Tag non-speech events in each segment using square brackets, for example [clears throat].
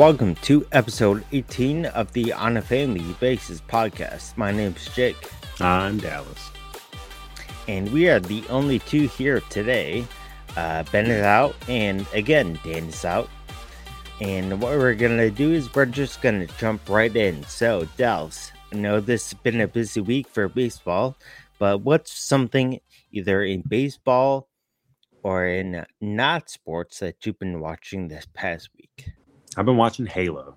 welcome to episode 18 of the On a Family Basis podcast. My name is Jake. I'm Dallas. And we are the only two here today. Uh, ben is out, and again, Dan is out. And what we're going to do is we're just going to jump right in. So, Dallas, I know this has been a busy week for baseball, but what's something either in baseball or in not sports that you've been watching this past week? I've been watching Halo.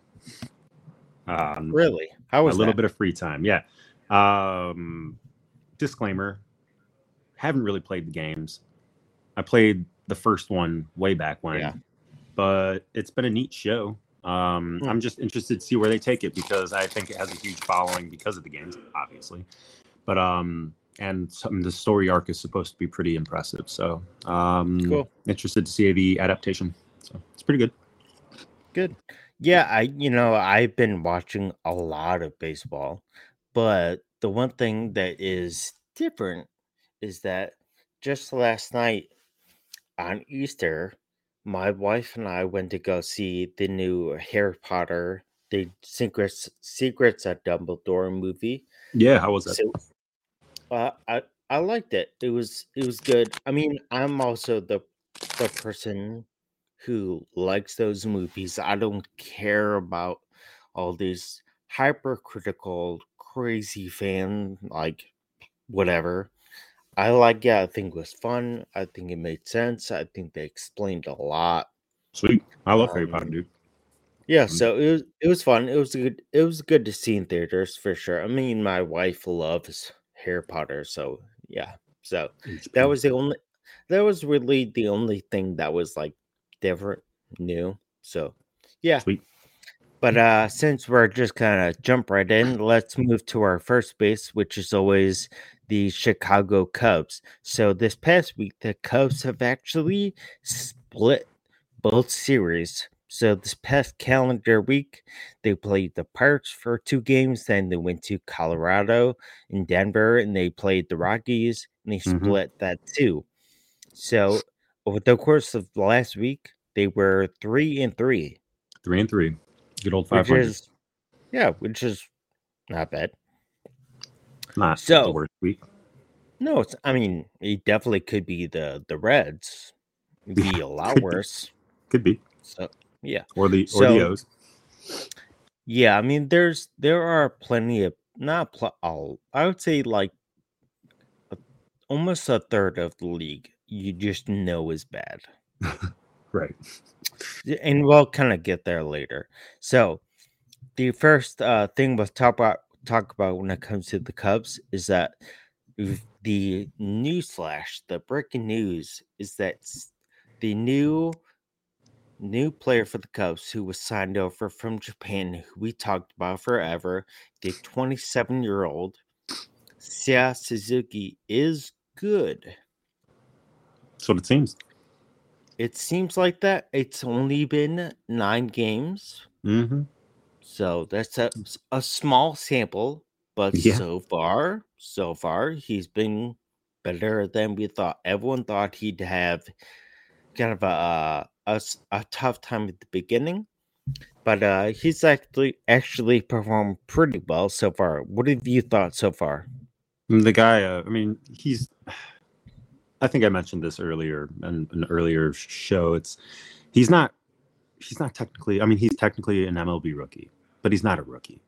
Um, really? How was a little that? bit of free time? Yeah. Um, disclaimer: haven't really played the games. I played the first one way back when, Yeah. but it's been a neat show. Um, Hmm. I'm just interested to see where they take it because I think it has a huge following because of the games, obviously. But um, and some the story arc is supposed to be pretty impressive. So um, Cool. interested to see the adaptation. So it's pretty good. Good. Yeah, I you know, I've been watching a lot of baseball, but the one thing that is different is that just last night on Easter, my wife and I went to go see the new Harry Potter, the Secrets Secrets at Dumbledore movie. Yeah, how was that? So uh, I I liked it. It was it was good. I mean, I'm also the the person who likes those movies. I don't care about all these hypercritical, crazy fan like whatever. I like yeah, I think it was fun. I think it made sense. I think they explained a lot. Sweet. I love Harry Um, Potter, dude. Yeah, so it was it was fun. It was good. It was good to see in theaters for sure. I mean, my wife loves Harry Potter, so yeah. So that was the only that was really the only thing that was like different, new. So yeah. Sweet. But uh since we're just kind of jump right in, let's move to our first base, which is always the Chicago Cubs. So this past week the Cubs have actually split both series. So this past calendar week, they played the Pirates for two games, then they went to Colorado and Denver, and they played the Rockies, and they Mhm. split that too. So over the course of the last week, they were three and three, Three and three. Good old which 500. yeah, which is not bad. Not so- the worst week. No, it's I mean it definitely could be the the Reds. It'd be a lot worse. Could be. So yeah. Or the or the O's. Yeah, I mean, there's there are plenty of not pl- all. I would say like a, almost a third of the league you just know is bad, [laughs] Right. And we'll kind of get there later. So, the first uh, thing we'll talk about talk about when it comes to the Cubs is that the news flash, the breaking news is that the new new player for the Cubs who was signed over from Japan, who we talked about forever, the 27 year old Seiya Suzuki is good. That's what it seems. It seems like that. It's only been nine games. Mm-hmm. So that's a, a small sample, but Yeah. so far, so far, he's been better than we thought. Everyone thought he'd have kind of a a, a tough time at the beginning, but uh, he's actually actually performed pretty well so far. What have you thought so far? The guy, uh, I mean, he's. I think I mentioned this earlier in an earlier show. It's he's not he's not technically. I mean, he's technically an MLB rookie, but he's not a rookie.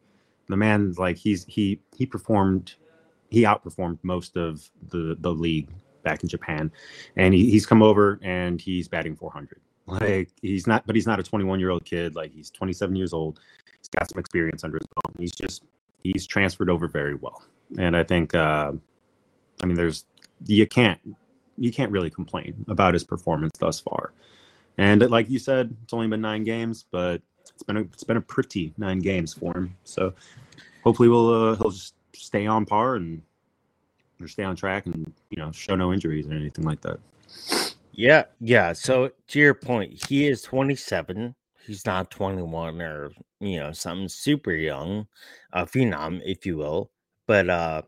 The man, like he's he he performed, he outperformed most of the the league back in Japan, and he, he's come over and he's batting 400. Like he's not, but he's not a 21 year old kid. Like he's 27 years old. He's got some experience under his belt. He's just he's transferred over very well, and I think. uh I mean, there's you can't you can't really complain about his performance thus far. And like you said, it's only been nine games, but it's been a it's been a pretty nine games for him. So hopefully we'll uh, he'll just stay on par and or stay on track and you know show no injuries or anything like that. Yeah, yeah. So to your point, he is 27. He's not 21 or you know something super young, a phenom, if you will. But uh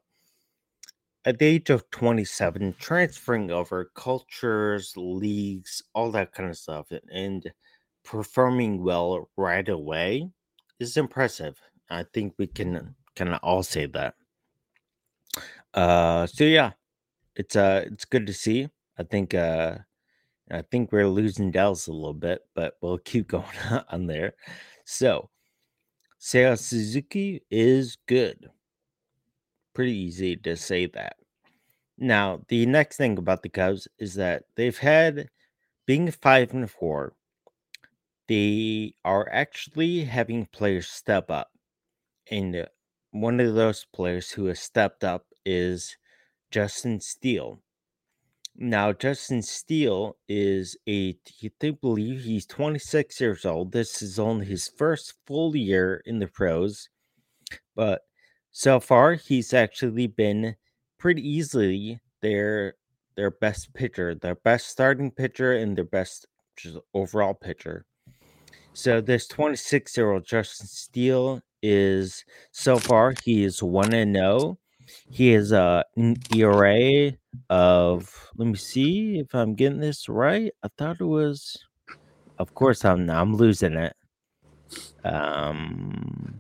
at the age of 27, transferring over cultures, leagues, all that kind of stuff, and, performing well right away is impressive. I think we can kind of all say that. Uh, so yeah, it's uh, it's good to see. I think uh, I think we're losing Dallas a little bit, but we'll keep [laughs] going on there. So, Seiya Suzuki is good. Pretty easy to say that. Now, the next thing about the Cubs is that they've had being five and four, they are actually having players step up. And one of those players who has stepped up is Justin Steele. Now, Justin Steele is a, I believe he's 26 years old. This is only his first full year in the pros, but so far he's actually been pretty easily their their best pitcher, their best starting pitcher, and their best just overall pitcher. So this 26 year old Justin Steele is so far he is one and zero. Oh. He is a ERA of let me see if I'm getting this right. I thought it was, of course I'm I'm losing it. Um,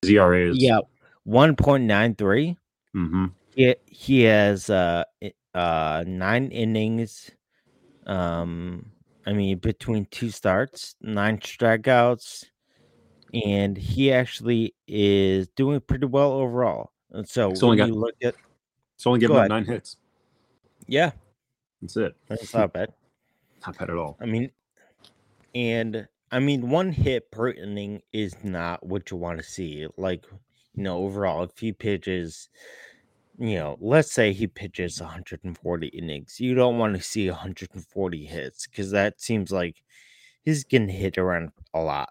his ERA is yeah, one point nine three. Mm-hmm. He he has uh uh nine innings. Um, I mean between two starts, nine strikeouts, and he actually is doing pretty well overall. And so it's only got, look at it's only given up nine hits. Yeah, that's it. That's not bad. Not bad at all. I mean, and I mean, one hit per inning is not what you want to see. Like, you know, overall, if he pitches you know, let's say he pitches 140 innings. You don't want to see 140 hits because that seems like he's getting hit around a lot.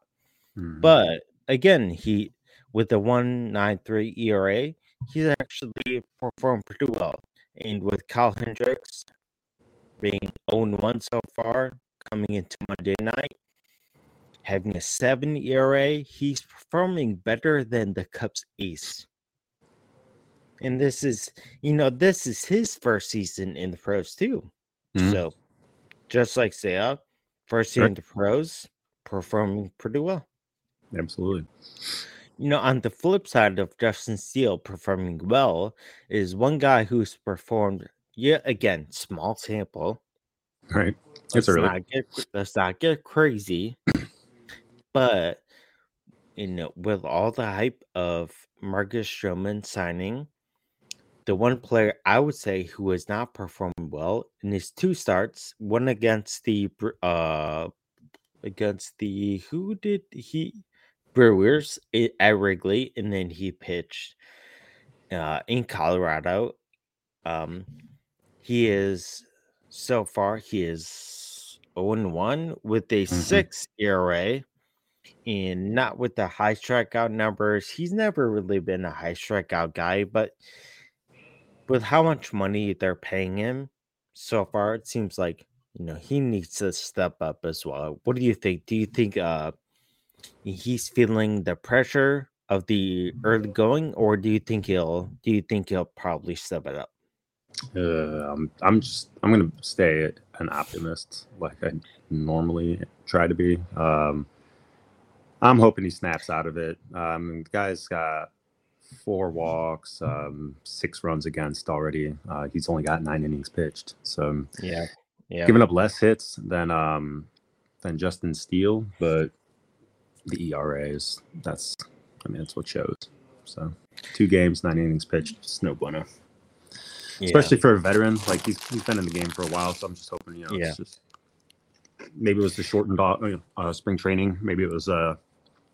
Mm-hmm. But again, he with the 193 ERA, he's actually performed pretty well. And with Kyle Hendricks being 0 1 so far, coming into Monday night, having a 7 ERA, he's performing better than the Cubs ace and this is you know this is his first season in the pros too. Mm-hmm. So just like Seiya, first year in the pros, performing pretty well. Absolutely. You know, on the flip side of Justin Steele performing well is one guy who's performed yet again small sample. Right. It's early. Not get, let's not get crazy, but you know, with all the hype of Marcus Stroman signing, the one player I would say who has not performed well in his two starts, one against the uh against the who did he Brewers at Wrigley, and then he pitched uh in Colorado. Um he is so far he is 0 1 with a mm-hmm. 6 ERA and not with the high strikeout numbers. He's never really been a high strikeout guy, but with how much money they're paying him so far, it seems like you know he needs to step up as well. What do you think? Do you think uh he's feeling the pressure of the early going, or do you think he'll do you think he'll probably step it up? Uh, I'm, I'm just I'm gonna stay an optimist like I normally try to be. Um, I'm hoping he snaps out of it. Um, the guy's got four walks, um, six runs against already. Uh, he's only got nine innings pitched, so yeah, yeah, giving up less hits than um, than Justin Steele, but the ERA is that's I mean that's what shows. So two games, nine innings pitched, it's no bueno. Yeah. Especially for a veteran, like he's he's been in the game for a while, so I'm just hoping you know yeah. just maybe it was the shortened uh, spring training, maybe it was uh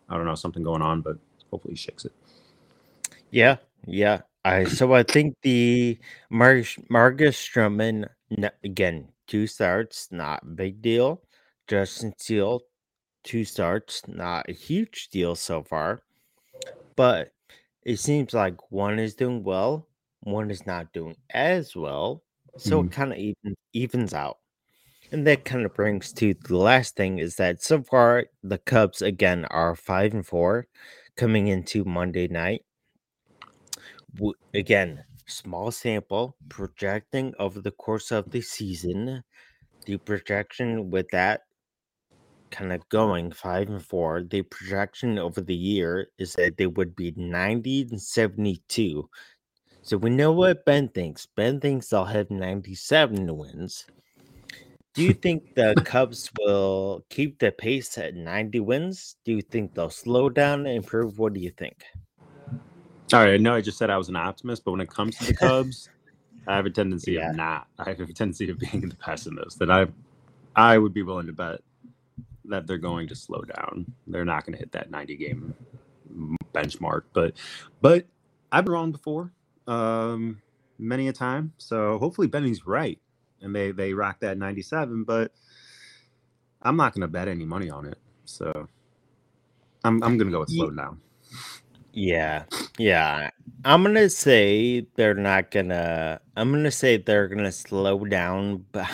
I don't know something going on, but hopefully he shakes it. Yeah, yeah. I so I think the Mar- Marcus Stroman again two starts, not big deal. Justin Steele two starts, not a huge deal so far, but it seems like one is doing well, one is not doing as well, so mm. it kind of even evens out. And that kind of brings to the last thing is that so far the Cubs again are five and four coming into Monday night again, small sample projecting over the course of the season. The projection with that kind of going five and four. The projection over the year is that they would be 90 and 72. So we know what Ben thinks. Ben thinks they'll have 97 wins. Do you think the [laughs] Cubs will keep the pace at 90 wins? Do you think they'll slow down and improve? What do you think? All right, I know I just said I was an optimist, but when it comes to the [laughs] Cubs, I have a tendency yeah. of not. I have a tendency of being the pessimist. That I, I would be willing to bet that they're going to slow down. They're not going to hit that 90 game benchmark. But, but I've been wrong before, um, many a time. So hopefully Benny's right, and they they rock that 97. But I'm not going to bet any money on it. So I'm I'm going to go with slow down. Yeah. Yeah. I'm going to say they're not going to I'm going to say they're going to slow down but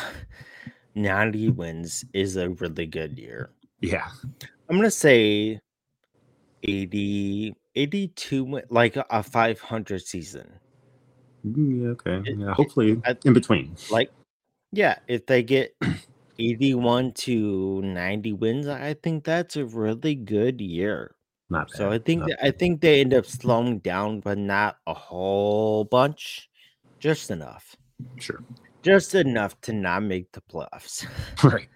[laughs] 90 wins is a really good year. Yeah. I'm going to say 80 82 like a 500 season. Mm, yeah, okay. Yeah, hopefully in between. Like yeah, if they get 81 to 90 wins, I think that's a really good year. Not so I think I think they end up slowing down, but not a whole bunch, just enough. Sure, just enough to not make the playoffs. [laughs] right,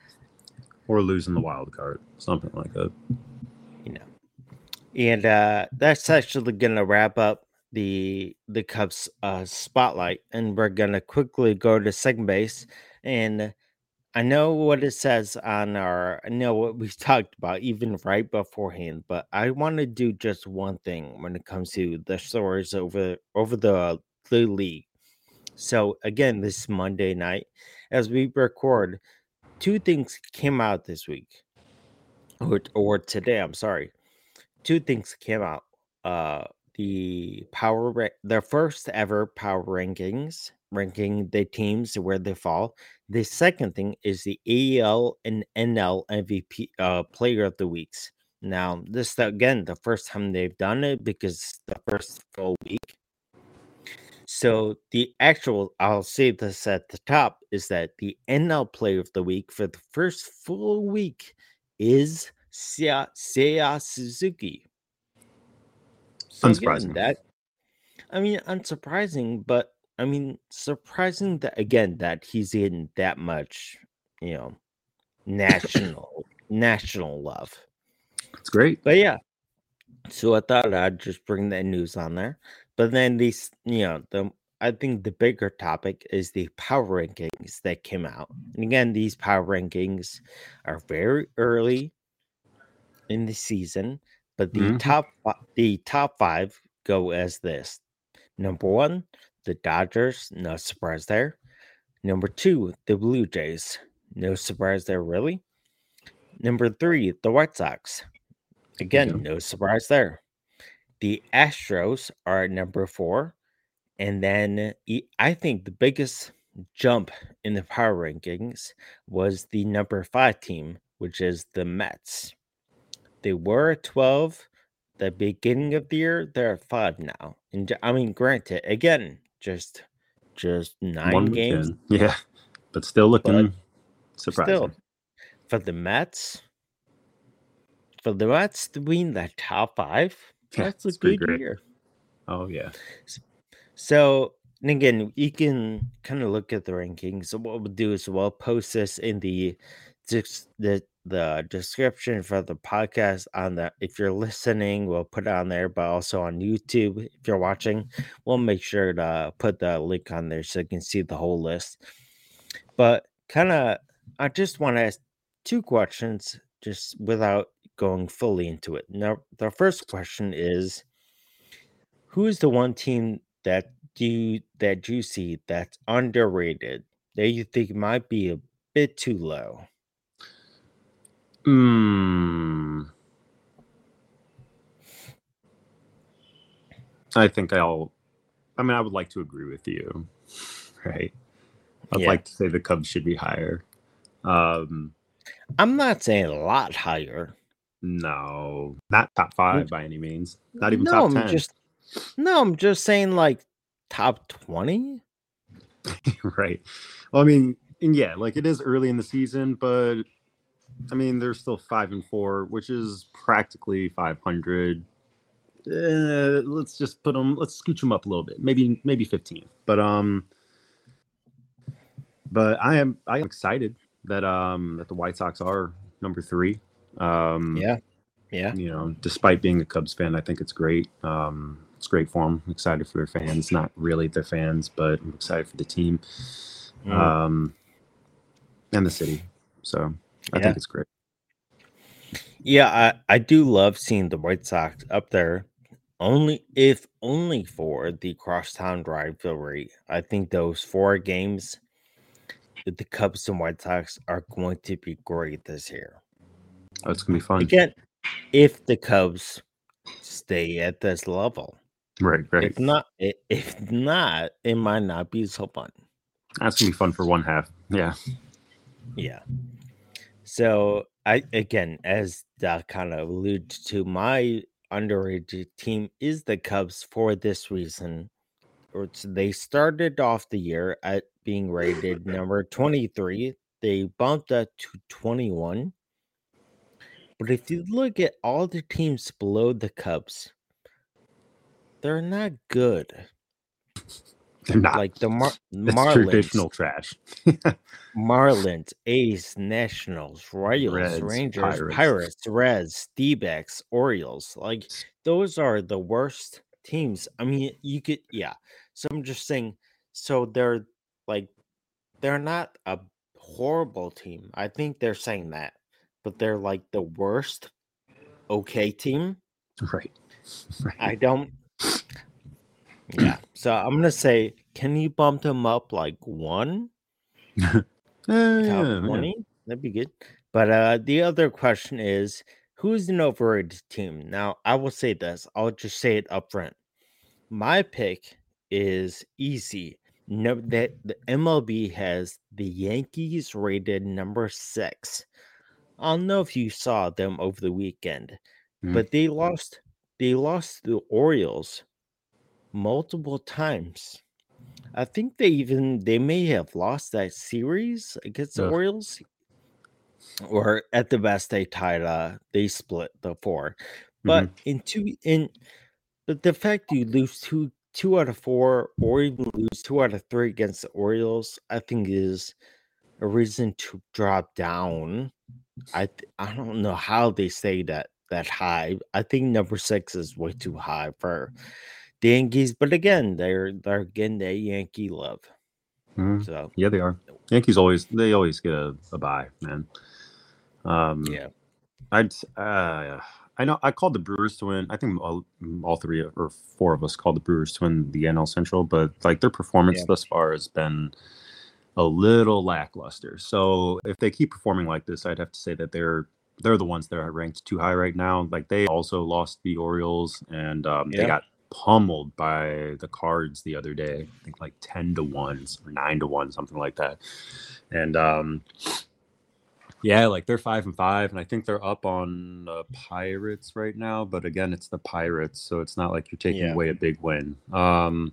or losing the wild card, something like that. You know, and uh, that's actually gonna wrap up the the Cubs uh, spotlight, and we're gonna quickly go to second base and I know what it says on our I know what we've [laughs] talked about even right beforehand, but I want to do just one thing when it comes to the stories over over the the league. So again, this Monday night, as we record, two things came out this week. Or or today, I'm sorry. Two things came out. Uh the power the first ever power rankings ranking the teams where they fall the second thing is the AL and NL MVP uh, player of the weeks. Now, this again the first time they've done it because the first full week. So the actual, I'll say this at the top, is that the NL player of the week for the first full week is Seiya, Seiya Suzuki. So unsurprising. That I mean, unsurprising, but I mean, surprising that again that he's in that much, you know, national national love. It's great. But yeah. So I thought I'd just bring that news on there. But then these, you know, the I think the bigger topic is the power rankings that came out. And again, these power rankings are very early in the season, but the mm-hmm. top the top 5 go as this. Number 1, the Dodgers, no surprise there. Number two, the Blue Jays, no surprise there, really. Number three, the White Sox, again, no surprise there. The Astros are at number four. And then I think the biggest jump in the power rankings was the number five team, which is the Mets. They were at 12 the beginning of the year. They're at five now. And I mean, granted, again, just just nine One games. Weekend. Yeah, but still looking but surprising. Still, for the Mets, for the Mets to win the top five, yeah, that's a good great. year. Oh yeah. So again, you can kind of look at the rankings. So what we'll do is we'll post this in the the the description for the podcast on the if you're listening we'll put it on there but also on youtube if you're watching we'll make sure to put the link on there so you can see the whole list. But kind of i just want to ask two questions just without going fully into it. Now the first question is who is the one team that you that you see that's underrated that you think might be a bit too low Hmm. I think I'll. I mean, I would like to agree with you, right? I'd yeah. like to say the Cubs should be higher. Um, I'm not saying a lot higher. No, not top five by any means. Not even no, top 10 I'm just no. I'm just saying like top twenty. [laughs] right. Well, I mean, and yeah, like it is early in the season, but I mean, they're still five and four, which is practically 500. Uh, let's just put them. Let's scooch them up a little bit, maybe maybe 15. But um, but I am I am excited that um that the White Sox are number three. Um, Yeah. Yeah. you know, despite being a Cubs fan, I think it's great. Um, it's great for them. I'm excited for their fans. Not really their fans, but I'm excited for the team Mm. um, and the city. So I Yeah. think it's great. Yeah, I, I do love seeing the White Sox up there. Only if only for the crosstown drive rivalry. I think those four games with the Cubs and White Sox are going to be great this year. Oh, it's gonna be fun. Again, if the Cubs stay at this level. Right, right. If not, if not, it might not be so fun. That's gonna be fun for one half. Yeah. Yeah. So I again, as that kind of alluded to, my underrated team is the Cubs for this reason. Or They started off the year at being rated [laughs] number 23. They bumped up to 21. But if you look at all the teams below the Cubs, they're not good. They're not Like the Mar- [laughs] it's Marlins, traditional trash. Marlins, A's, Nationals, Royals, Reds, Rangers, Pirates. Pirates, Reds, D-backs, Orioles. Like those are the worst teams. I mean, you could yeah. So I'm just saying so they're like they're not a horrible team. I think they're saying that. But they're like the worst okay team. right. [laughs] Right. I don't Yeah. [clears throat] So I'm to say can you bump them up like 1? [laughs] Eh, top yeah, yeah. that'd be good but uh the other question is who's an overrated team now i will say this i'll just say it up front my pick is easy no that the mlb has the yankees rated number six i don't know if you saw them over the weekend Mhm. but they lost they lost the orioles multiple times I think they even they may have lost that series against the Ugh. Orioles, or at the best they tied. Uh, they split the four, but in two in, but the fact you lose two two out of four, or even lose two out of three against the Orioles, I think is a reason to drop down. I th- I don't know how they stay that that high. I think number six is way too high for the Yankees, but again, they're they're getting that Yankee love. Mhm. So Yeah, they are. Yankees always they always get a, a bye, man. Um, yeah, I'd uh, I know I called the Brewers to win. I think all, all three or four of us called the Brewers to win the NL Central, but like their performance Yeah. thus far has been a little lackluster. So if they keep performing like this, I'd have to say that they're they're the ones that are ranked too high right now. Like they also lost the Orioles and um, they got pummeled by the Cards the other day. I think like ten to ones or nine to one, something like that. And um, yeah, like they're five and five, and I think they're up on the Pirates right now. But again, it's the Pirates, so it's not like you're taking Yeah. away a big win. Um,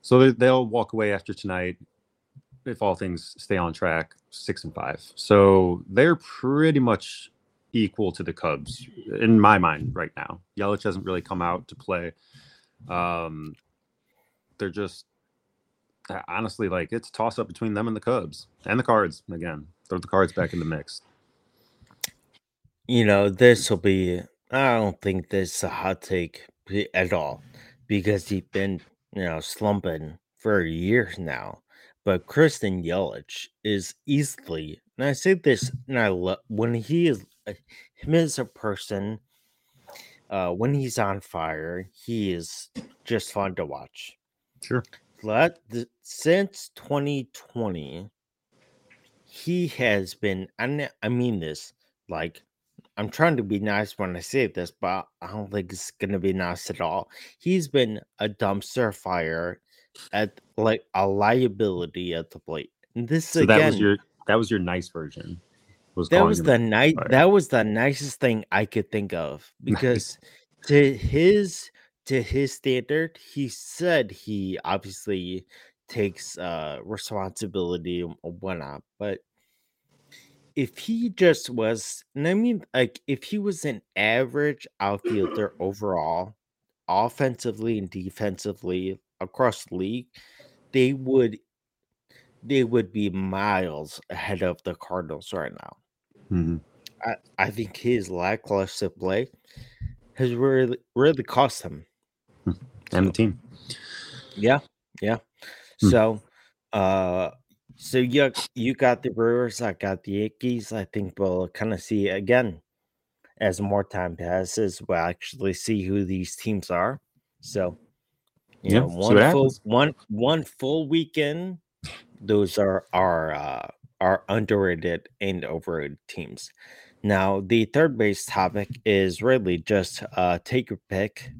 so they, they'll walk away after tonight if all things stay on track, six and five. So they're pretty much equal to the Cubs in my mind right now. Yelich hasn't really come out to play. Um, they're just honestly like it's toss up between them and the Cubs and the Cards again. Throw the Cards back in the mix. you know this will be. I don't think this is a hot take at all because he's been you know slumping for years now. But Christian Yelich is easily, and I say this, and I love when he is uh, him as a person. Uh, when he's on fire, he is just fun to watch. Sure. Let the, since 2020, he has been. And I mean this like I'm trying to be nice when I say this, but I don't think it's gonna be nice at all. He's been a dumpster fire at like a liability at the plate. And this So again, that was your that was your nice version. Was that was the nice fire. that was the nicest thing I could think of [laughs] because to his to his standard, he said he obviously takes uh responsibility and whatnot, but if he just was, and I mean, like, if he was an average outfielder [clears throat] overall, offensively and defensively across the league, they would they would be miles ahead of the Cardinals right now. Mhm. I, I think his lackluster play has really really cost him. And the team. Yeah, yeah. Hmm. So, uh, so you you got the Brewers, I got the Yankees. I think we'll kind of see again as more time passes. We'll actually see who these teams are. So, you Yeah, know, one full happens. one one full weekend. Those are our uh, are underrated and overrated teams. Now, the third base topic is really just uh, take your pick.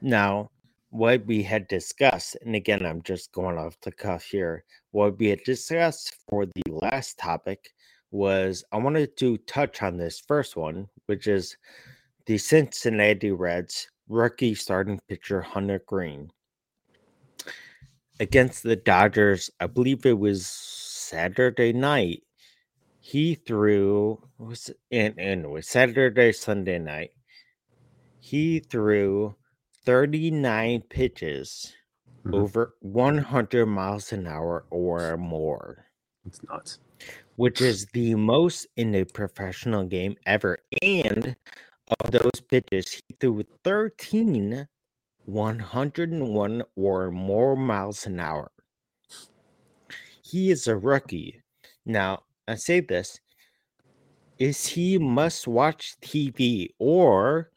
Now, what we had discussed, and again, I'm just going off the cuff here. What we had discussed for the last topic was I wanted to touch on this first one, which is the Cincinnati Reds rookie starting pitcher Hunter Greene against the Dodgers. I believe it was Saturday night. He threw was and and it was Saturday Sunday night. He threw 39 pitches Mhm. over 100 miles an hour or more, It's nuts. which is the most in a professional game ever. And of those pitches, he threw 13 101 or more miles an hour. He is a rookie. Now, I say this is he must watch TV or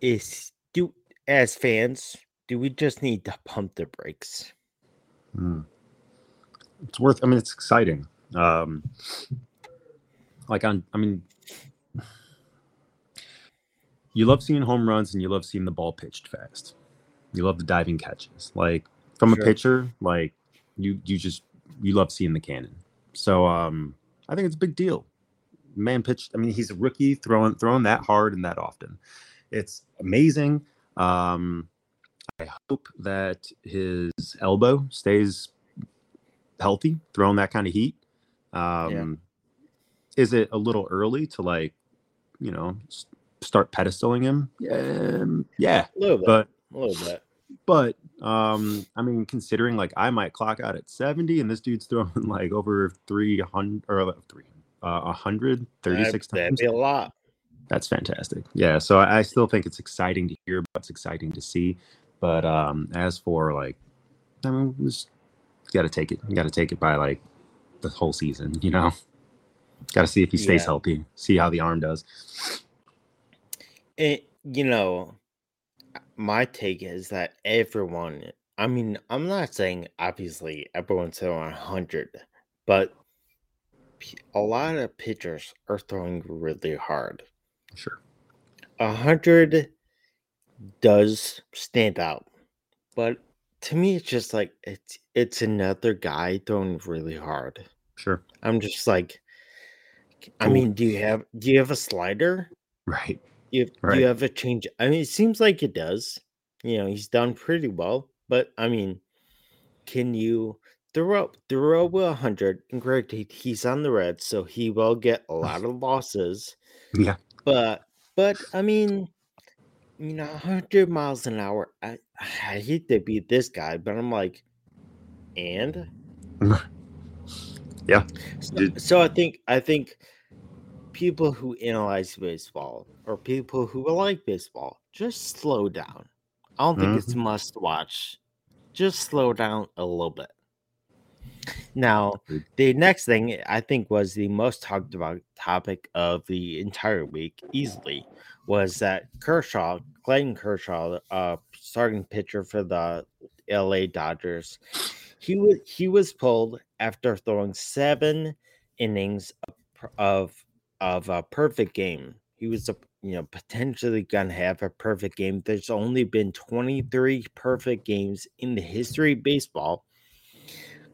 is do as fans do we just need to pump the brakes? Mm. It's worth. I mean, it's exciting. Um, like on. I mean, you love seeing home runs and you love seeing the ball pitched fast. You love the diving catches. Like from Sure. a pitcher, like you you just you love seeing the cannon. So um, I think it's a big deal. Man pitched. I mean, he's a rookie throwing throwing that hard and that often. It's amazing. Um, I hope that his elbow stays healthy, throwing that kind of heat. Um, Is it a little early to like, you know, start pedestaling him? Um, yeah, A little bit. but a little bit. But um, I mean, considering like I might clock out at seventy, and this dude's throwing [laughs] like over three hundred or uh, three, uh, hundred thirty-six That'd, that'd times. be a lot. That's fantastic. Yeah, so I I still think it's exciting to hear, but it's exciting to see. But um, as for like, I mean, just got to take it. You got to take it by like the whole season. You know, got to see if he stays Yeah. healthy, see how the arm does. It, you know, my take is that everyone, I mean, I'm not saying obviously everyone's throwing 100, but p- a lot of pitchers are throwing really hard. Sure. 100 does stand out, but to me, it's just like it's it's another guy throwing really hard. Sure. I'm just like, I mean, do you have do you have a slider? Right. You Right. you have a change? I mean, it seems like it does. You know, he's done pretty well, but I mean, can you throw up throw up a hundred? And granted, he's on the red, so he will get a [laughs] lot of losses. Yeah. But but I mean, you know, hundred miles an hour. I I hate to be this guy, but I'm like, and [laughs] Yeah. so, so I think I think people who analyze baseball or people who like baseball just slow down. I don't think it's must watch. Just slow down a little bit. Now, the next thing I think was the most talked about topic of the entire week, easily, was that Kershaw, Clayton Kershaw, uh, starting pitcher for the LA Dodgers, he was he was pulled after throwing seven innings of of, of a perfect game. He was a you know potentially gonna have a perfect game. There's only been 23 perfect games in the history of baseball.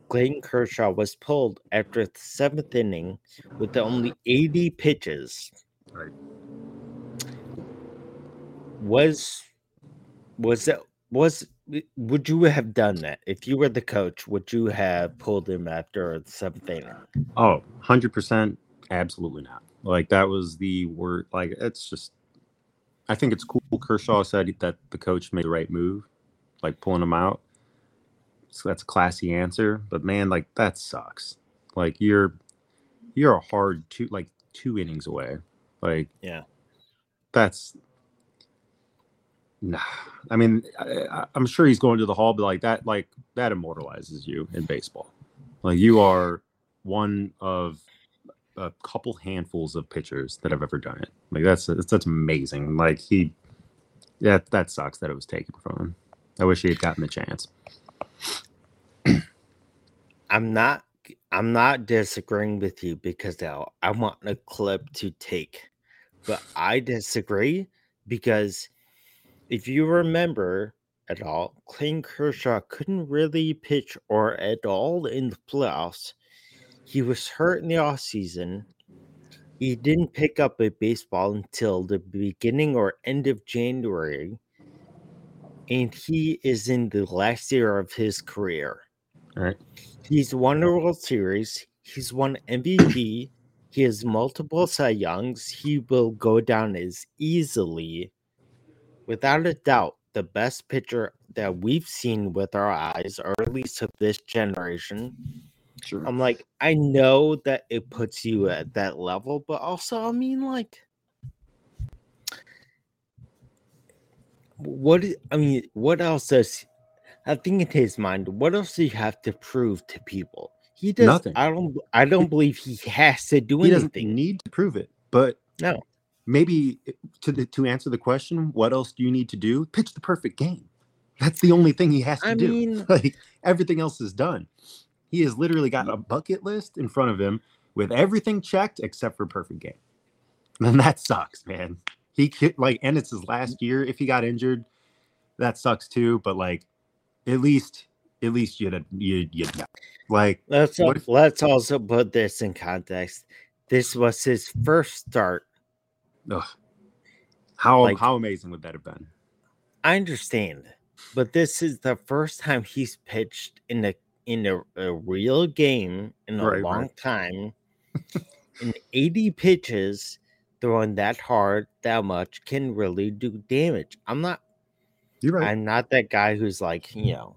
Clayton Kershaw was pulled after the seventh inning with only 80 pitches. Right. Was was that was would you have done that if you were the coach? Would you have pulled him after the seventh inning? Oh, 100% Absolutely not. Like that was the word. Like it's just. I think it's cool. Kershaw said that the coach made the right move, like pulling him out. So that's a classy answer. But man, like that sucks. Like you're, you're a hard two, like two innings away. Like Yeah. that's. Nah, I mean, I, I'm sure he's going to the hall, but like that, like that immortalizes you in baseball. Like you are one of a couple handfuls of pitchers that have ever done it. Like that's that's, amazing. Like he, yeah, that sucks that it was taken from him. I wish he had gotten the chance. I'm not I'm not disagreeing with you because now I want a clip to take. But I disagree because if you remember at all, Clayton Kershaw couldn't really pitch or at all in the playoffs. He was hurt in the off season. He didn't pick up a baseball until the beginning or end of January. And he is in the last year of his career. All right. He's won a World Series. He's won MVP. He has multiple Cy Youngs. He will go down as easily, without a doubt, the best pitcher that we've seen with our eyes, or at least of this generation. Sure. I'm like, I know that it puts you at that level, but also, I mean, like, what? i- mean, what else does? I think in his mind, what else do you have to prove to people? He does. Nothing. I don't. I don't believe he has to do he doesn't anything. need to prove it, but No. maybe eh, to the, to answer the question, what else do you need to do? Pitch the perfect game. That's the only thing he has to I do. mean- [laughs] like everything else is done. He has literally got mm-hmm. a bucket list in front of him with everything checked except for perfect game. [laughs] And that sucks, man. He could like, and it's his last mm-hmm. year. If he got injured, that sucks too. But like, at least, at least you'd you you'd know. Like, Let's if- let's also put this in context. This was his first start. ugh, how Like- how amazing would that have been? I understand, but this is the first time he's pitched in a in a, a real game in a Right, right. long time. in 80 pitches, throwing that hard, that much can really do damage. I'm not You're right. I'm not that guy who's like, you know,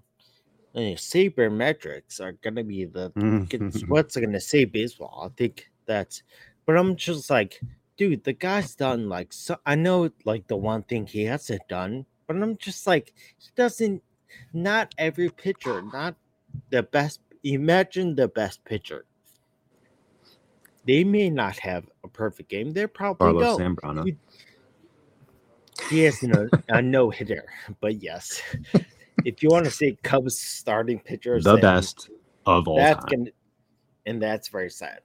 eh, sabermetrics are gonna be the it's [laughs] what's gonna save baseball. I think that's, but I'm just like, dude, the guy's done like so. I know like the one thing he hasn't done, but I'm just like, he doesn't. Not every pitcher, not the best. Imagine the best pitcher. They may not have a perfect game. They're probably Carlos don't. Zambrano. You- He has no, a no hitter, but yes, if you want to say Cubs starting pitchers, the best of all that's time. gonna, and that's very sad.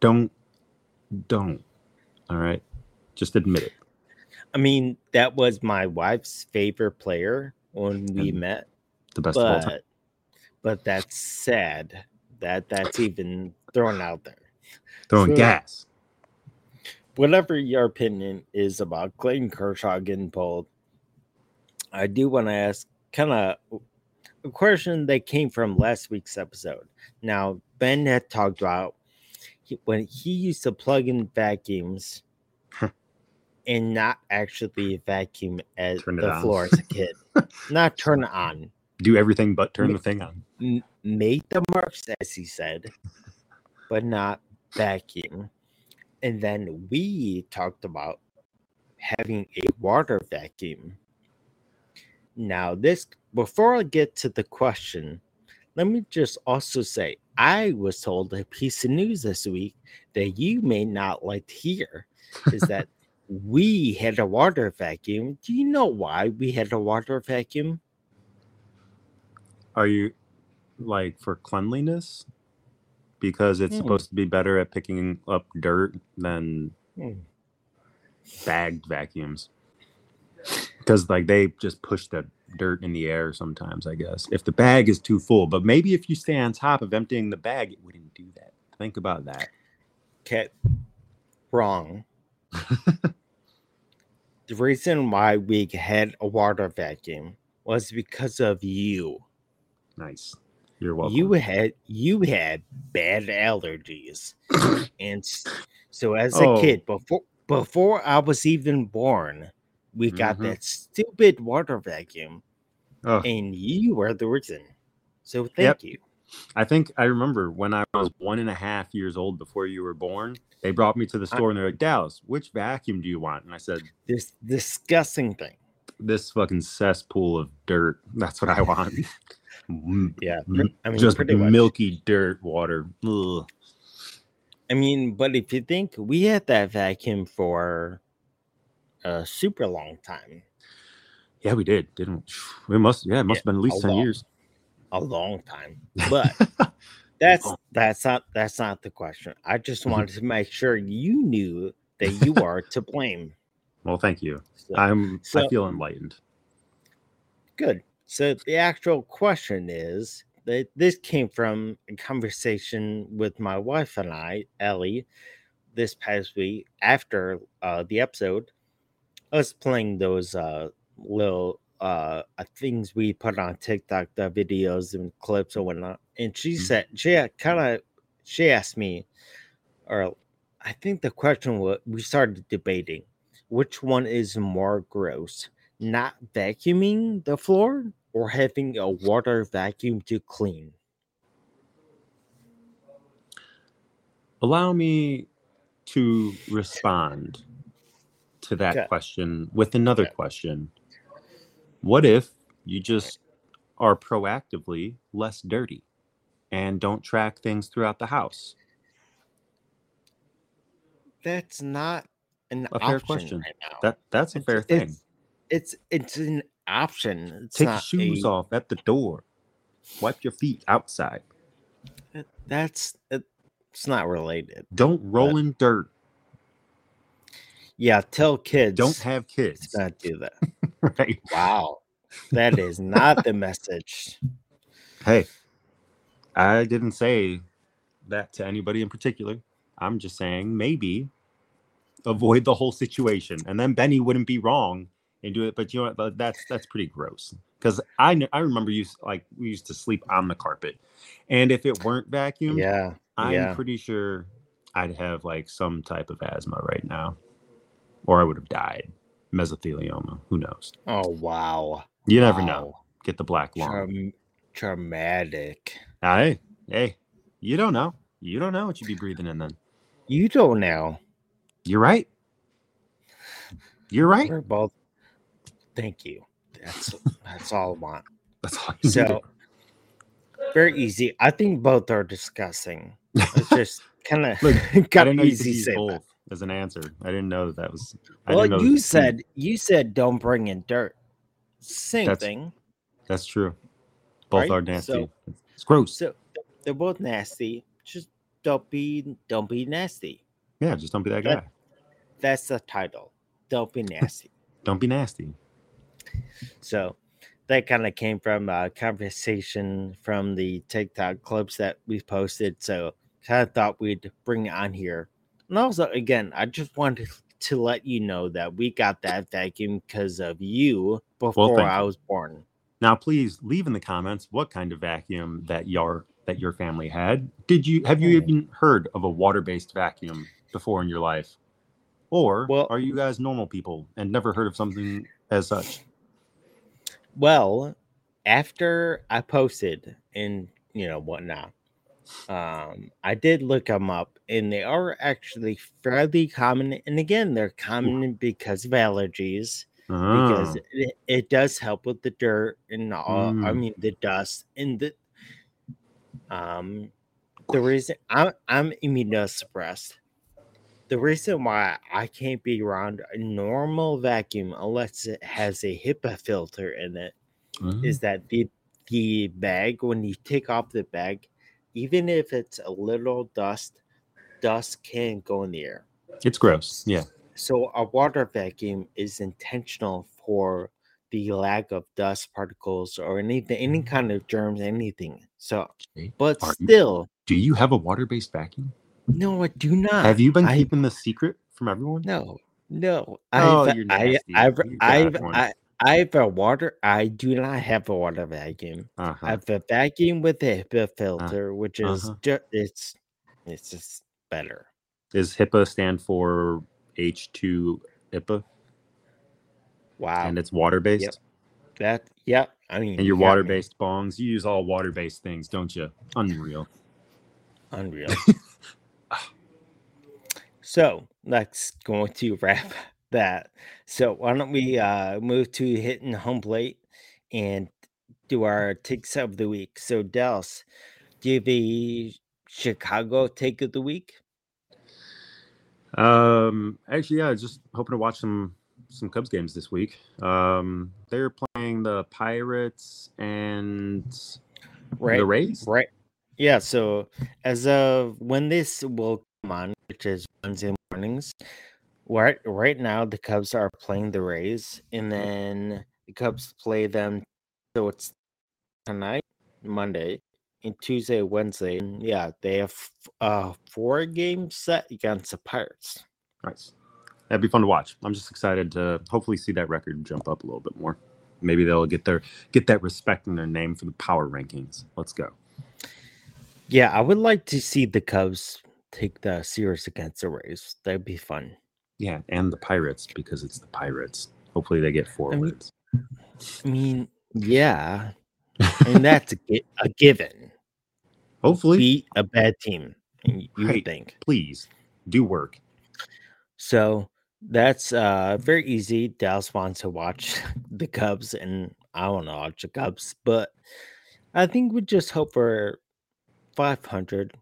Don't, don't. All right, just admit it. I mean, that was my wife's favorite player when we And met, The best of all time. But that's sad that that's even thrown out there. Throwing so- gas. Whatever your opinion is about Clayton Kershaw getting pulled, I do want to ask kind of a question that came from last week's episode. Now, Ben had talked about when he used to plug in vacuums and not actually vacuum at it the on. floor as a kid, [laughs] not turn it on. Do everything but turn the thing on. make the marks as he said, but not vacuum. And then we talked about having a water vacuum. Now, this before I get to the question, let me just also say I was told a piece of news this week that you may not like to hear is [laughs] that we had a water vacuum. Do you know why we had a water vacuum? Are you like for cleanliness? Because it's Hmm. supposed to be better at picking up dirt than Hmm. bagged vacuums. Because like they just push the dirt in the air sometimes, I guess. If the bag is too full, but maybe if you stay on top of emptying the bag, it wouldn't do that. Think about that. Okay, wrong. [laughs] the reason why we had a water vacuum was because of you. Nice. You're welcome. you had you had bad allergies, [coughs] and so as a Oh. kid before before I was even born, we got Mhm. that stupid water vacuum, Oh, and you were the reason. So thank Yep. you. I think I remember when I was one and a half years old before you were born. They brought me to the I- store and they're like, Dallas, which vacuum do you want? And I said, This disgusting thing. this fucking cesspool of dirt. That's what I want. [laughs] Yeah, mm, I mean, just pretty much. milky dirt water. Ugh. I mean, but if you think we had that vacuum for a super long time, Yeah, we did, didn't we? It must, yeah, it must Yeah, have been at least 10 lot. years. a long time. [laughs] But [laughs] that's that's not that's not the question. I just Mhm. wanted to make sure you knew that you [laughs] are to blame. well, thank you. So, I'm, I feel enlightened. good. So the actual question is that this came from a conversation with my wife and I, Ellie, this past week after uh, the episode. I was playing those uh, little uh, uh, things we put on TikTok, the videos and clips and whatnot, and she Mhm. said she kind of she asked me, or I think the question was we started debating which one is more gross not vacuuming the floor or having a water vacuum to clean? Allow me to respond to that Okay. question with another Okay. question. What if you just are proactively less dirty and don't track things throughout the house? That's not an A fair question. right now. That that's a It's- fair thing. It's, it's it's an option. It's Take your shoes a, off at the door. Wipe your feet outside. That's it's not related. Don't roll in dirt. Yeah, tell kids Don't have kids. not do that. [laughs] Right. Wow, that is not the message. Hey, I didn't say that to anybody in particular. I'm just saying maybe avoid the whole situation, and then Benny wouldn't be wrong and do it. But you know what? But That's that's pretty gross. Because I I remember you like we used to sleep on the carpet, and if it weren't vacuumed, Yeah, I'm yeah. pretty sure I'd have like some type of asthma right now, or I would have died. Mesothelioma. Who knows? Oh wow. You never know. Get the black lung. Traum- traumatic. Hey, hey, you don't know. You don't know what you'd be breathing in then. You don't know. You're right. You're right. We're both. Thank you. That's [laughs] that's all I want. That's all you So very easy. I think both are disgusting. It's [laughs] just kind of [laughs] got didn't know you could easy say. both as an answer. I didn't know that, that was. I Well, didn't know you said you said don't bring in dirt. Same That's- thing. that's true. Both right? are nasty. So- it's gross. So they're both nasty. Just don't be don't be nasty. yeah, just don't be that that- guy. That's the title. Don't be nasty. Don't be nasty. So that kind of came from a conversation from the TikTok clips that we posted. So kind of thought we'd bring it on here. And also, again, I just wanted to let you know that we got that vacuum because of you before thank I was born. Now, please leave in the comments what kind of vacuum that your that your family had. Did you have you Hmm. even heard of a water-based vacuum before in your life, or Well- are you guys normal people and never heard of something as such? Well, after I posted and you know whatnot, um, I did look them up, and they are actually fairly common. And again, they're common because of allergies. because Ah, it, it does help with the dirt and all I Mm. mean the dust and the um the reason I'm I'm immunosuppressed. The reason why I can't be around a normal vacuum unless it has a HEPA filter in it ah. is that the the bag when you take off the bag, even if it's a little dust, dust can go in the air it's gross. Yeah. so a water vacuum is intentional for the lack of dust particles or anything any kind of germs anything so but Are you- still Do you have a water-based vacuum? No i do not have you been I- keeping the secret from everyone? no no Oh, i've you're I, nasty. i've You i've one. I, I have a water. I do not have a water vacuum. I Uh-huh. have a vacuum with a HEPA filter, which is uh-huh. just it's it's just better. Does HEPA stand for H2 IPA Wow, and it's water based? that yeah. I mean, And your water based bongs, you use all water based things, don't you? Unreal. Unreal. [laughs] so let's go to [laughs] wrap that. So why don't we uh move to hitting home plate and do our takes of the week. So Dallas, do you have a Chicago take of the week? Um, actually, yeah, just hoping to watch some some Cubs games this week. Um, they're playing the Pirates and Right. the Rays. Right. Yeah. So as of when this will come on, which is Wednesday mornings, right right now the Cubs are playing the Rays, and then the Cubs play them. So it's tonight, Monday, and Tuesday, Wednesday. And yeah, they have uh four games set against the Pirates. Nice. That'd be fun to watch. I'm just excited to hopefully see that record jump up a little bit more. Maybe they'll get their get that respect in their name for the power rankings. Let's go. Yeah, I would like to see the Cubs take the series against the Rays. That'd be fun. Yeah, and the Pirates because it's the Pirates. Hopefully they get four I mean, wins. I mean, yeah, and that's a, gi- a given. Hopefully, Beat a bad team, you Right. think. please do work. So that's uh very easy. Dallas wants to watch [laughs] the Cubs, and I want to watch the Cubs, but I think we just hope for 500.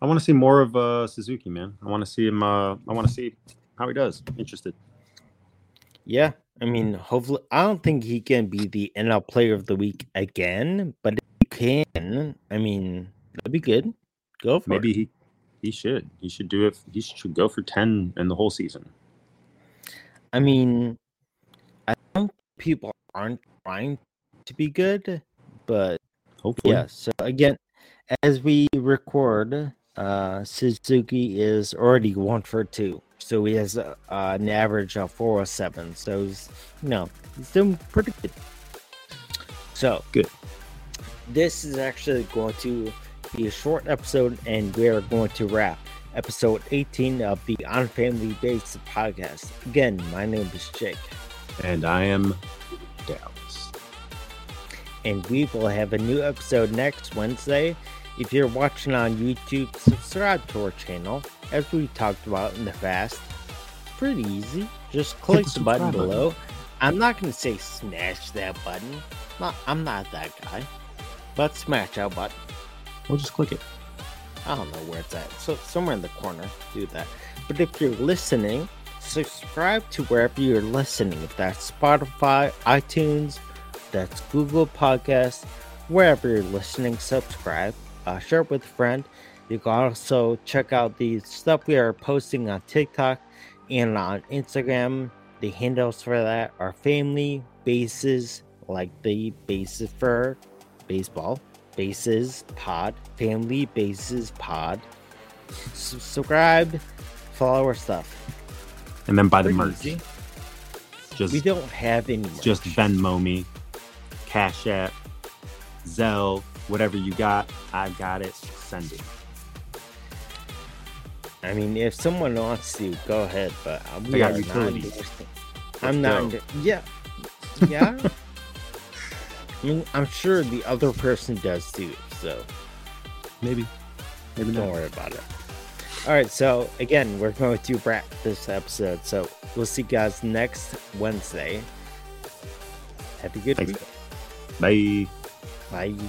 I want to see more of uh, Suzuki, man. I want to see him. Uh, I want to see how he does. Interested. Yeah, I mean, hopefully, I don't think he can be the NL Player of the Week again, but if he can, I mean, that'd be good. Go for Maybe it. he he should. He should do it. He should go for ten in the whole season. I mean, I don't think people aren't trying to be good, but Hopefully, yeah. So again, as we record, uh, Suzuki is already one for two, so he has uh, an average of four or seven. So he's, you know, he's doing pretty good. So Good. This is actually going to be a short episode, and we are going to wrap episode 18 of the On Family Bases podcast. Again, my name is Jake. and I am Dallas. and we will have a new episode next Wednesday. If you're watching on YouTube, subscribe to our channel. As we talked about in the past, pretty easy. Just click the the button subscribe button. below. I'm not going to say smash that button. Not, I'm not that guy. But smash that button. We'll just click it. I don't know where it's at. So somewhere in the corner, do that. But if you're listening, subscribe to wherever you're listening. If that's Spotify, iTunes, that's Google Podcasts, wherever you're listening, subscribe. Uh, share it with a friend. You can also check out the stuff we are posting on TikTok and on Instagram. The handles for that are family bases, like the bases for baseball bases pod family bases pod subscribe follow our stuff And then buy the merch. easy. Just we don't have any merch. just Venmo me, Cash App, Zelle, whatever you got. I got it. Send it. i mean if someone wants to go ahead but we I got utilities. i'm not yeah yeah [laughs] i mean i'm sure the other person does too so Maybe. Maybe Don't not. worry about it. All right, so again, we're going to wrap this episode. So we'll see you guys next Wednesday. Have a good Thanks. week. Bye. Bye.